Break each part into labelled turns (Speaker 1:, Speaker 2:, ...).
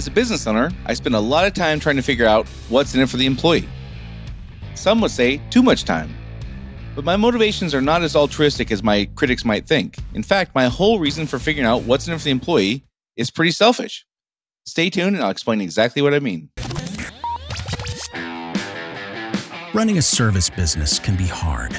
Speaker 1: As a business owner, I spend a lot of time trying to figure out what's in it for the employee. Some would say too much time. But my motivations are not as altruistic as my critics might think. In fact, my whole reason for figuring out what's in it for the employee is pretty selfish. Stay tuned and I'll explain exactly what I mean.
Speaker 2: Running a service business can be hard.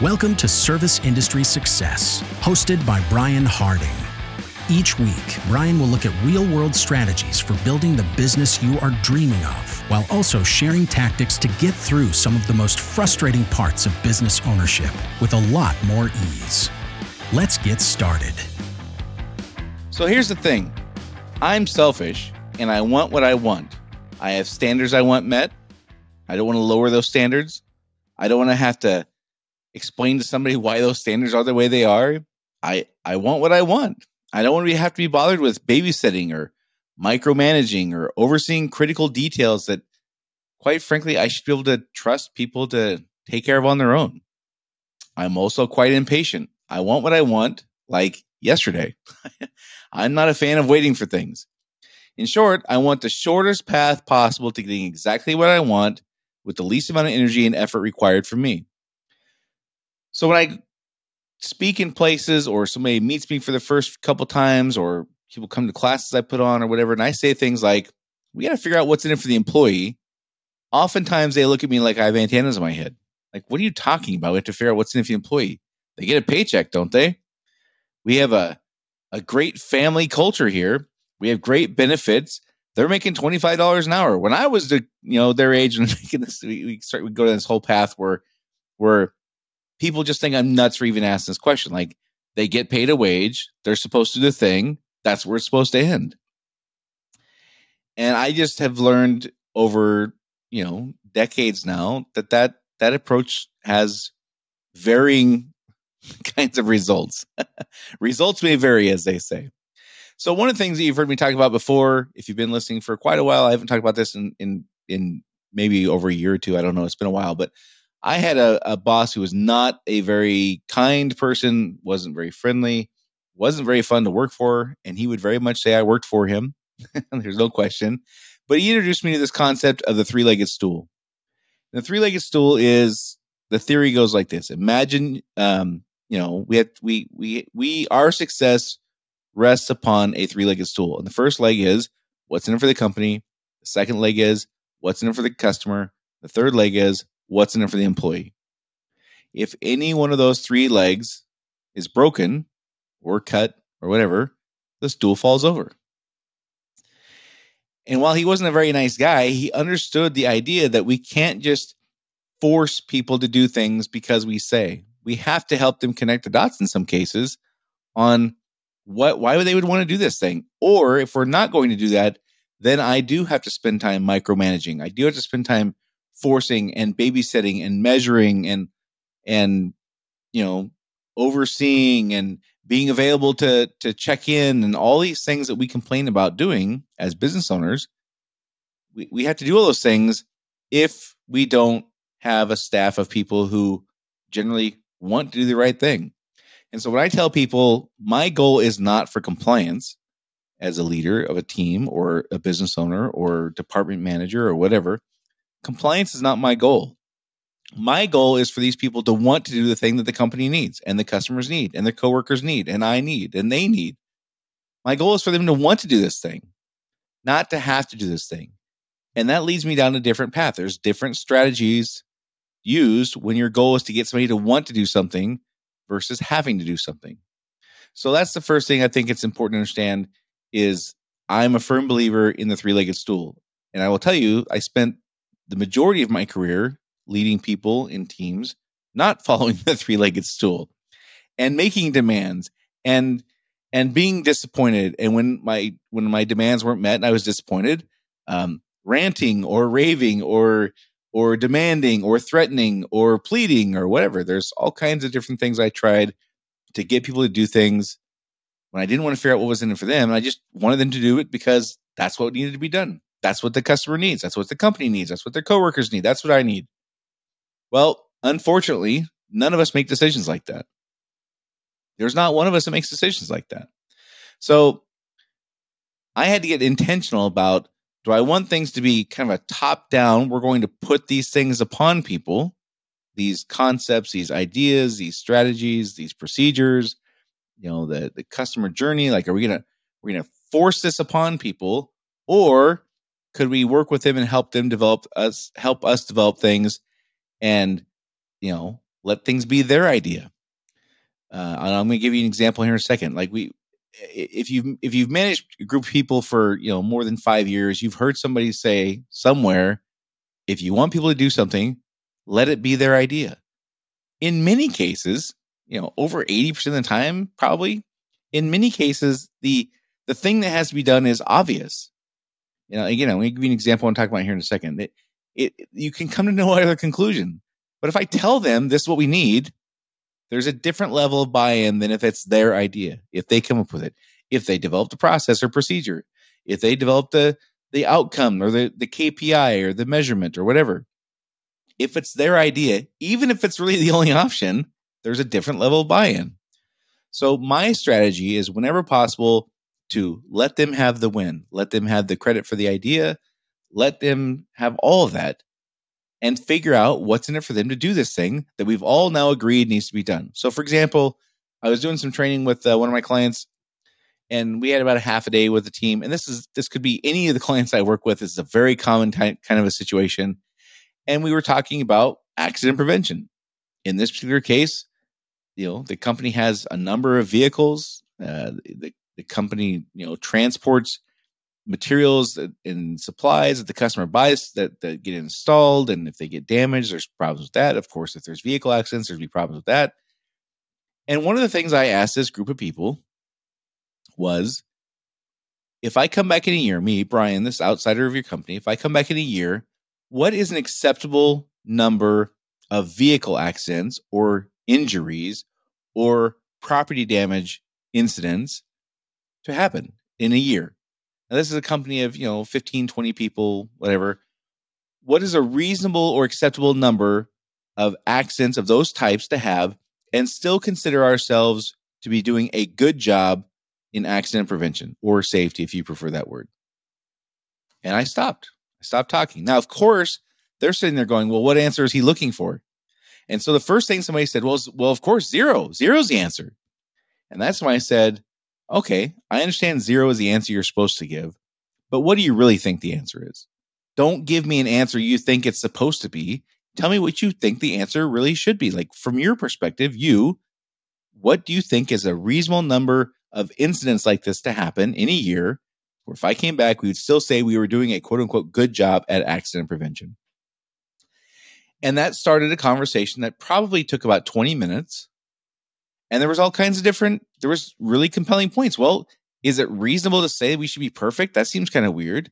Speaker 2: Welcome to Service Industry Success, hosted by Brian Harding. Each week, Brian will look at real world strategies for building the business you are dreaming of, while also sharing tactics to get through some of the most frustrating parts of business ownership with a lot more ease. Let's get started.
Speaker 1: So here's the thing I'm selfish and I want what I want. I have standards I want met. I don't want to lower those standards. I don't want to have to explain to somebody why those standards are the way they are. I I want what I want. I don't want to have to be bothered with babysitting or micromanaging or overseeing critical details that quite frankly I should be able to trust people to take care of on their own. I'm also quite impatient. I want what I want like yesterday. I'm not a fan of waiting for things. In short, I want the shortest path possible to getting exactly what I want with the least amount of energy and effort required from me. So when I speak in places or somebody meets me for the first couple times or people come to classes I put on or whatever, and I say things like, we got to figure out what's in it for the employee. Oftentimes they look at me like I have antennas in my head. Like, what are you talking about? We have to figure out what's in it for the employee. They get a paycheck, don't they? We have a, a great family culture here. We have great benefits. They're making $25 an hour. When I was the, you know, their age and making this, we, we start, we go down this whole path where, where people just think I'm nuts for even asking this question. Like they get paid a wage, they're supposed to do the thing. That's where it's supposed to end. And I just have learned over, you know, decades now that that that approach has varying kinds of results. results may vary, as they say. So one of the things that you've heard me talk about before, if you've been listening for quite a while, I haven't talked about this in in in maybe over a year or two. I don't know. It's been a while, but I had a, a boss who was not a very kind person, wasn't very friendly, wasn't very fun to work for, and he would very much say I worked for him. There's no question. But he introduced me to this concept of the three legged stool. The three legged stool is the theory goes like this Imagine, um, you know, we have, we, we, we, our success rests upon a three legged stool. And the first leg is what's in it for the company. The second leg is what's in it for the customer. The third leg is what's in it for the employee. If any one of those three legs is broken or cut or whatever, the stool falls over. And while he wasn't a very nice guy, he understood the idea that we can't just force people to do things because we say. We have to help them connect the dots in some cases on what why they would want to do this thing. Or if we're not going to do that, then I do have to spend time micromanaging. I do have to spend time forcing and babysitting and measuring and and you know overseeing and being available to to check in and all these things that we complain about doing as business owners we, we have to do all those things if we don't have a staff of people who generally want to do the right thing. And so when i tell people my goal is not for compliance as a leader of a team or a business owner or department manager or whatever compliance is not my goal. My goal is for these people to want to do the thing that the company needs and the customers need and the coworkers need and I need and they need. My goal is for them to want to do this thing, not to have to do this thing. And that leads me down a different path. There's different strategies used when your goal is to get somebody to want to do something versus having to do something. So that's the first thing I think it's important to understand is I'm a firm believer in the three-legged stool. And I will tell you, I spent the majority of my career leading people in teams, not following the three legged stool and making demands and and being disappointed and when my when my demands weren't met and i was disappointed um, ranting or raving or or demanding or threatening or pleading or whatever. There's all kinds of different things I tried to get people to do things when I didn't want to figure out what was in it for them. I just wanted them to do it because that's what needed to be done. That's what the customer needs. That's what the company needs. That's what their coworkers need. That's what I need. Well, unfortunately, none of us make decisions like that. There's not one of us that makes decisions like that. So I had to get intentional about do I want things to be kind of a top down? We're going to put these things upon people, these concepts, these ideas, these strategies, these procedures, you know, the the customer journey. Like, are we gonna we're gonna force this upon people, or could we work with them and help them develop us, help us develop things, and you know, let things be their idea? Uh, I'm going to give you an example here in a second. Like we, if you've if you've managed a group of people for you know more than five years, you've heard somebody say somewhere, if you want people to do something, let it be their idea. In many cases, you know, over 80% of the time, probably, in many cases, the the thing that has to be done is obvious. You know, again, to give you an example I'm talking about here in a second. It, it you can come to no other conclusion. But if I tell them this is what we need, there's a different level of buy-in than if it's their idea, if they come up with it, if they develop the process or procedure, if they develop the the outcome or the, the KPI or the measurement or whatever. If it's their idea, even if it's really the only option, there's a different level of buy-in. So my strategy is whenever possible to let them have the win, let them have the credit for the idea, let them have all of that and figure out what's in it for them to do this thing that we've all now agreed needs to be done. So, for example, I was doing some training with uh, one of my clients, and we had about a half a day with the team. And this is this could be any of the clients I work with. This is a very common ty- kind of a situation. And we were talking about accident prevention. In this particular case, you know, the company has a number of vehicles. Uh, the, the company, you know, transports materials and supplies that the customer buys that, that get installed. And if they get damaged, there's problems with that. Of course, if there's vehicle accidents, there's be problems with that. And one of the things I asked this group of people was if I come back in a year, me, Brian, this outsider of your company, if I come back in a year, what is an acceptable number of vehicle accidents or injuries or property damage incidents to happen in a year? Now, this is a company of, you know, 15, 20 people, whatever. What is a reasonable or acceptable number of accidents of those types to have and still consider ourselves to be doing a good job in accident prevention or safety, if you prefer that word? And I stopped. I stopped talking. Now, of course, they're sitting there going, well, what answer is he looking for? And so the first thing somebody said was, well, of course, zero. Zero's the answer. And that's why I said, okay, I understand zero is the answer you're supposed to give, but what do you really think the answer is? Don't give me an answer you think it's supposed to be. Tell me what you think the answer really should be. Like, from your perspective, you, what do you think is a reasonable number of incidents like this to happen in a year? Or if I came back, we would still say we were doing a quote unquote good job at accident prevention. And that started a conversation that probably took about 20 minutes and there was all kinds of different there was really compelling points. Well is it reasonable to say we should be perfect? That seems kind of weird.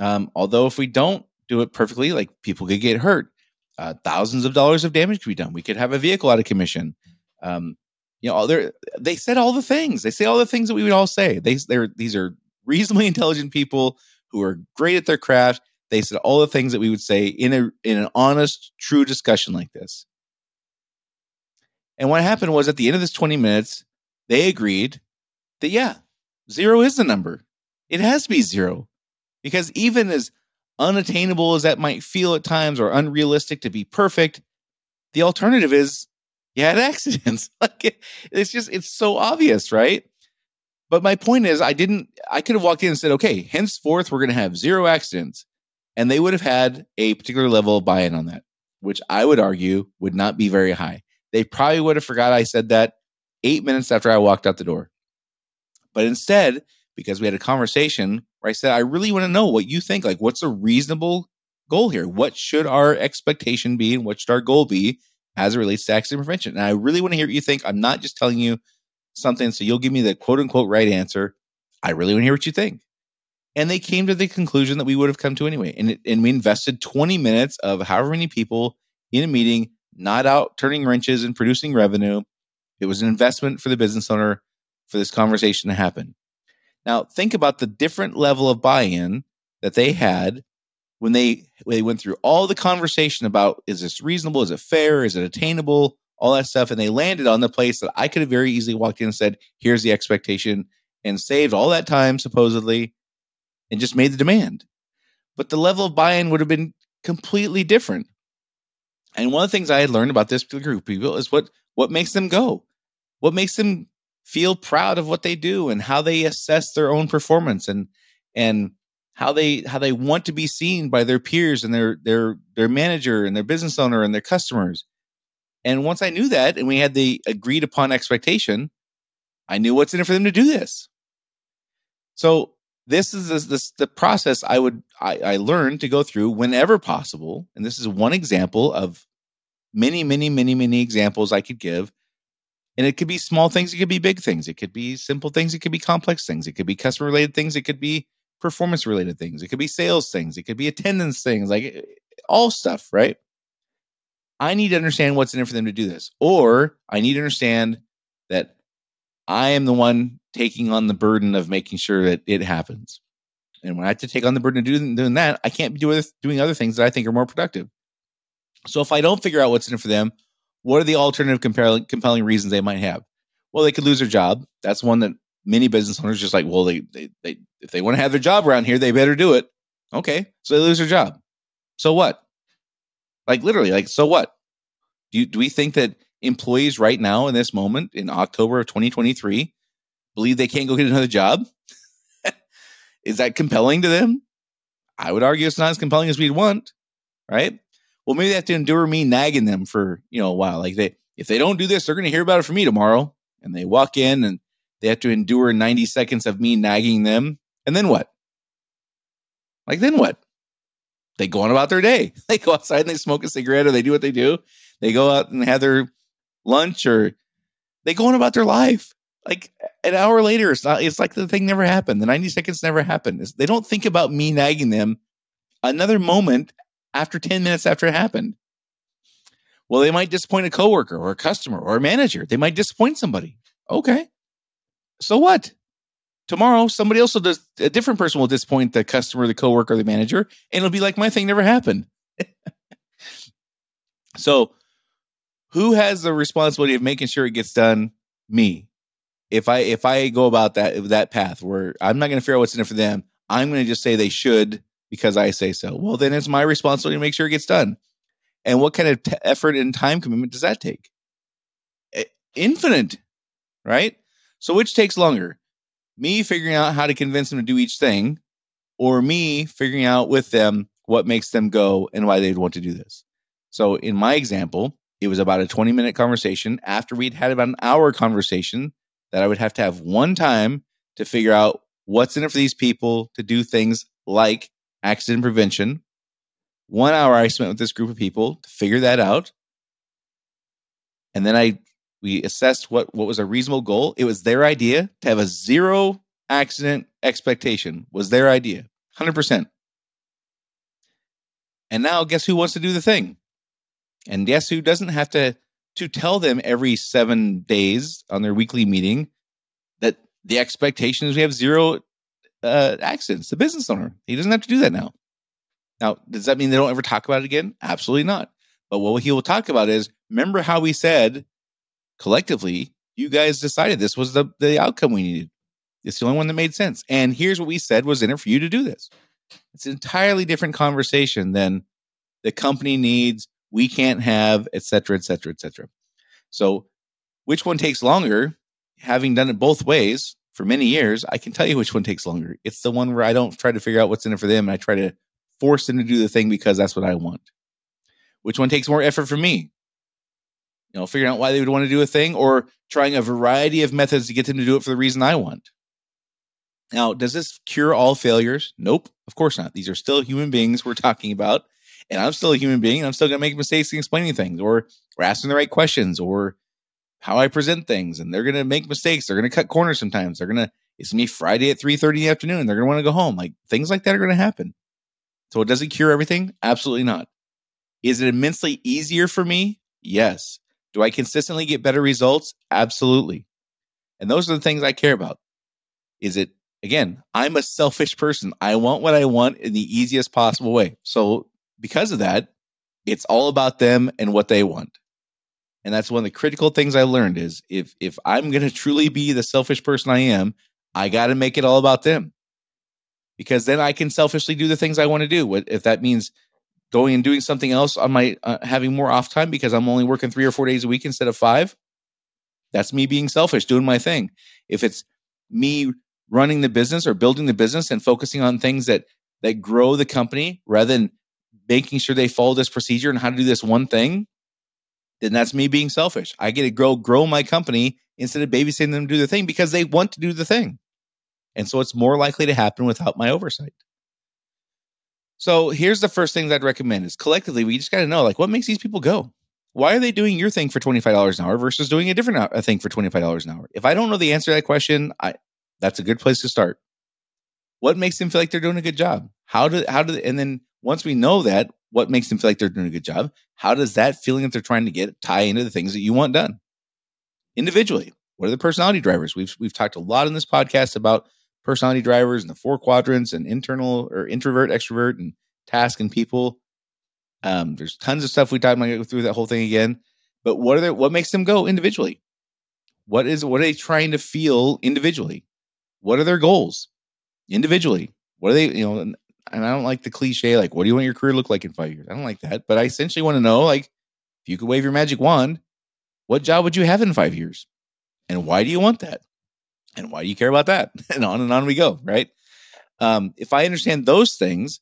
Speaker 1: Um, although if we don't do it perfectly like people could get hurt. Uh, thousands of dollars of damage could be done. We could have a vehicle out of commission. Um, you know they they said all the things. They say all the things that we would all say. They they're these are reasonably intelligent people who are great at their craft. They said all the things that we would say in a in an honest true discussion like this and what happened was at the end of this 20 minutes, they agreed that, yeah, zero is the number. It has to be zero. Because even as unattainable as that might feel at times or unrealistic to be perfect, the alternative is you had accidents. like it, it's just, it's so obvious, right? But my point is, I didn't, I could have walked in and said, okay, henceforth, we're going to have zero accidents. And they would have had a particular level of buy in on that, which I would argue would not be very high. They probably would have forgot I said that eight minutes after I walked out the door. But instead, because we had a conversation where I said, I really want to know what you think. Like, what's a reasonable goal here? What should our expectation be and what should our goal be as it relates to accident prevention? And I really want to hear what you think. I'm not just telling you something so you'll give me the quote unquote right answer. I really want to hear what you think. And they came to the conclusion that we would have come to anyway. And, it, and we invested 20 minutes of however many people in a meeting, not out turning wrenches and producing revenue. It was an investment for the business owner for this conversation to happen. Now, think about the different level of buy in that they had when they, when they went through all the conversation about is this reasonable? Is it fair? Is it attainable? All that stuff. And they landed on the place that I could have very easily walked in and said, here's the expectation and saved all that time, supposedly, and just made the demand. But the level of buy in would have been completely different. And one of the things I had learned about this particular group of people is what what makes them go, what makes them feel proud of what they do, and how they assess their own performance, and and how they how they want to be seen by their peers and their their their manager and their business owner and their customers. And once I knew that, and we had the agreed upon expectation, I knew what's in it for them to do this. So this is the process I would I, I learned to go through whenever possible, and this is one example of many, many, many, many examples I could give. And it could be small things, it could be big things, it could be simple things, it could be complex things, it could be customer related things, it could be performance related things, it could be sales things, it could be attendance things, like eh, all stuff, right? I need to understand what's in it for them to do this, or I need to understand that I am the one taking on the burden of making sure that it happens. And when I have to take on the burden of doing, doing that, I can't be doing, doing other things that I think are more productive. So if I don't figure out what's in it for them, what are the alternative compelling, compelling reasons they might have? Well, they could lose their job. That's one that many business owners just like, well, they, they, they if they want to have their job around here, they better do it. Okay. So they lose their job. So what? Like literally, like, so what? Do you, do we think that employees right now in this moment in October of 2023 believe they can't go get another job? Is that compelling to them? I would argue it's not as compelling as we'd want, right? Well, maybe they have to endure me nagging them for, you know, a while. Like they if they don't do this, they're going to hear about it from me tomorrow. And they walk in and they have to endure 90 seconds of me nagging them. And then what? Like then what? They go on about their day. They go outside and they smoke a cigarette or they do what they do. They go out and have their lunch or they go on about their life. Like an hour later, it's not. It's like the thing never happened. The ninety seconds never happened. It's, they don't think about me nagging them another moment after ten minutes after it happened. Well, they might disappoint a coworker or a customer or a manager. They might disappoint somebody. Okay, so what? Tomorrow, somebody else will just a different person will disappoint the customer, the coworker, the manager, and it'll be like my thing never happened. so who has the responsibility of making sure it gets done? Me. If I if I go about that that path where I'm not going to figure out what's in it for them, I'm going to just say they should because I say so. Well, then it's my responsibility to make sure it gets done. And what kind of t- effort and time commitment does that take? Eh, infinite, right? So which takes longer? Me figuring out how to convince them to do each thing, or me figuring out with them what makes them go and why they'd want to do this. So in my example, it was about a 20 minute conversation after we'd had about an hour conversation that I would have to have one time to figure out what's in it for these people to do things like accident prevention. One hour I spent with this group of people to figure that out. And then I we assessed what what was a reasonable goal. It was their idea to have a zero accident expectation was their idea. 100%. And now guess who wants to do the thing? And who doesn't have to to tell them every seven days on their weekly meeting that the expectation is we have zero uh, accidents. The business owner he doesn't have to do that now. Now, does that mean they don't ever talk about it again? Absolutely not. But what he will talk about is remember how we said collectively, you guys decided this was the, the outcome we needed. It's the only one that made sense. And here's what we said was in it for you to do this. It's an entirely different conversation than the company needs we can't have, et cetera, et cetera, et cetera. So, which one takes longer? Having done it both ways for many years, I can tell you which one takes longer. It's the one where I don't try to figure out what's in it for them and I try to force them to do the thing because that's what I want. Which one takes more effort for me? You know, figuring out why they would want to do a thing or trying a variety of methods to get them to do it for the reason I want. Now, does this cure all failures? Nope, of course not. These are still human beings we're talking about and I'm still a human being. I'm still going to make mistakes in explaining things or, or asking the right questions or how I present things. And they're going to make mistakes. They're going to cut corners sometimes. They're going to, It's gonna be Friday at 3:30 in the afternoon. They're gonna want to go home. Like things like that are gonna happen. So it doesn't cure everything? Absolutely not. Is it immensely easier for me? Yes. Do I consistently get better results? Absolutely. And those are the things I care about. Is it again, I'm a selfish person. I want what I want in the easiest possible way. So because of that, it's all about them and what they want. And that's one of the critical things I learned is if if I'm going to truly be the selfish person I am, I got to make it all about them. Because then I can selfishly do the things I want to do. If that means going and doing something else on my uh, having more off time because I'm only working 3 or 4 days a week instead of 5, that's me being selfish, doing my thing. If it's me running the business or building the business and focusing on things that that grow the company rather than making sure they follow this procedure and how to do this one thing, then that's me being selfish. I get to grow grow my company instead of babysitting them to do the thing because they want to do the thing. And so it's more likely to happen without my oversight. So here's the first thing I'd recommend is collectively we just got to know like what makes these people go. Why are they doing your thing for twenty five dollars an hour versus doing a different a thing for twenty five dollars an hour? If I don't know the answer to that question, I that's a good place to start. What makes them feel like they're doing a good job? How do how do and then once we know that, what makes them feel like they're doing a good job? How does that feeling that they're trying to get tie into the things that you want done individually? What are the personality drivers? We've we've talked a lot in this podcast about personality drivers and the four quadrants and internal or introvert, extrovert, and task and people. Um, there's tons of stuff we talked. I'm through that whole thing again. But what are they? What makes them go individually? What is what are they trying to feel individually? What are their goals individually? What are they? You know, and, I don't like the cliche like, "What do you want your career to look like in five years?" I don't like that. But I essentially want to know, like, if you could wave your magic wand, what job would you have in five years, and why do you want that? and why do you care about that? And on and on we go, right? Um, if I understand those things,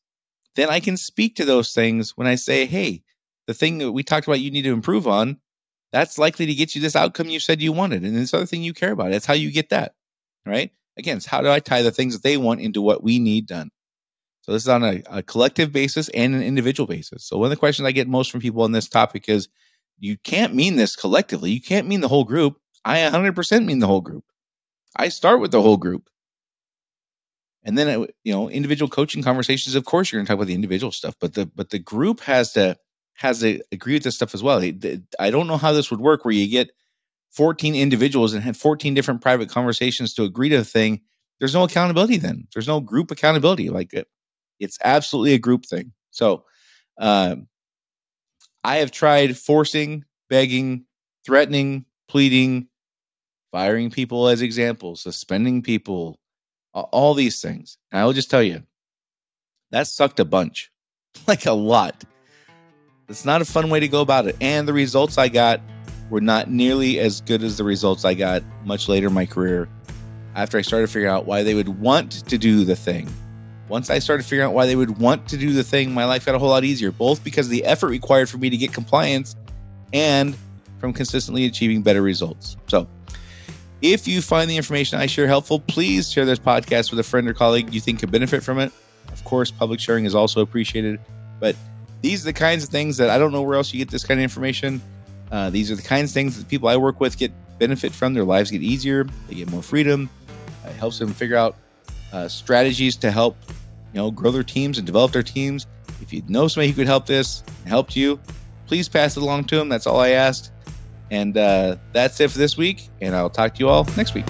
Speaker 1: then I can speak to those things when I say, hey, the thing that we talked about you need to improve on, that's likely to get you this outcome you said you wanted. And this other thing you care about, it's how you get that, right? Again, it's how do I tie the things that they want into what we need done? So this is on a, a collective basis and an individual basis. So one of the questions I get most from people on this topic is, you can't mean this collectively. You can't mean the whole group. I 100% mean the whole group. I start with the whole group. And then uh, you know, individual coaching conversations, of course you're going to talk about the individual stuff, but the but the group has to has to agree with this stuff as well. I don't know how this would work where you get 14 individuals and had 14 different private conversations to agree to a thing. There's no accountability then. There's no group accountability. Like it, it's absolutely a group thing. So um, I have tried forcing, begging, threatening, pleading, firing people as examples, suspending people, all these things. And I will just tell you, that sucked a bunch, like a lot. It's not a fun way to go about it. And the results I got were not nearly as good as the results I got much later in my career after I started figuring out why they would want to do the thing. Once I started figuring out why they would want to do the thing, my life got a whole lot easier, both because of the effort required for me to get compliance and from consistently achieving better results. So, if you find the information I share helpful, please share this podcast with a friend or colleague you think could benefit from it. Of course, public sharing is also appreciated. But these are the kinds of things that I don't know where else you get this kind of information. Uh, these are the kinds of things that people I work with get benefit from. Their lives get easier, they get more freedom. It helps them figure out uh, strategies to help you know grow their teams and develop their teams. If you know somebody who could help this, helped you, please pass it along to them. That's all I asked. And uh, that's it for this week. And I'll talk to you all next week.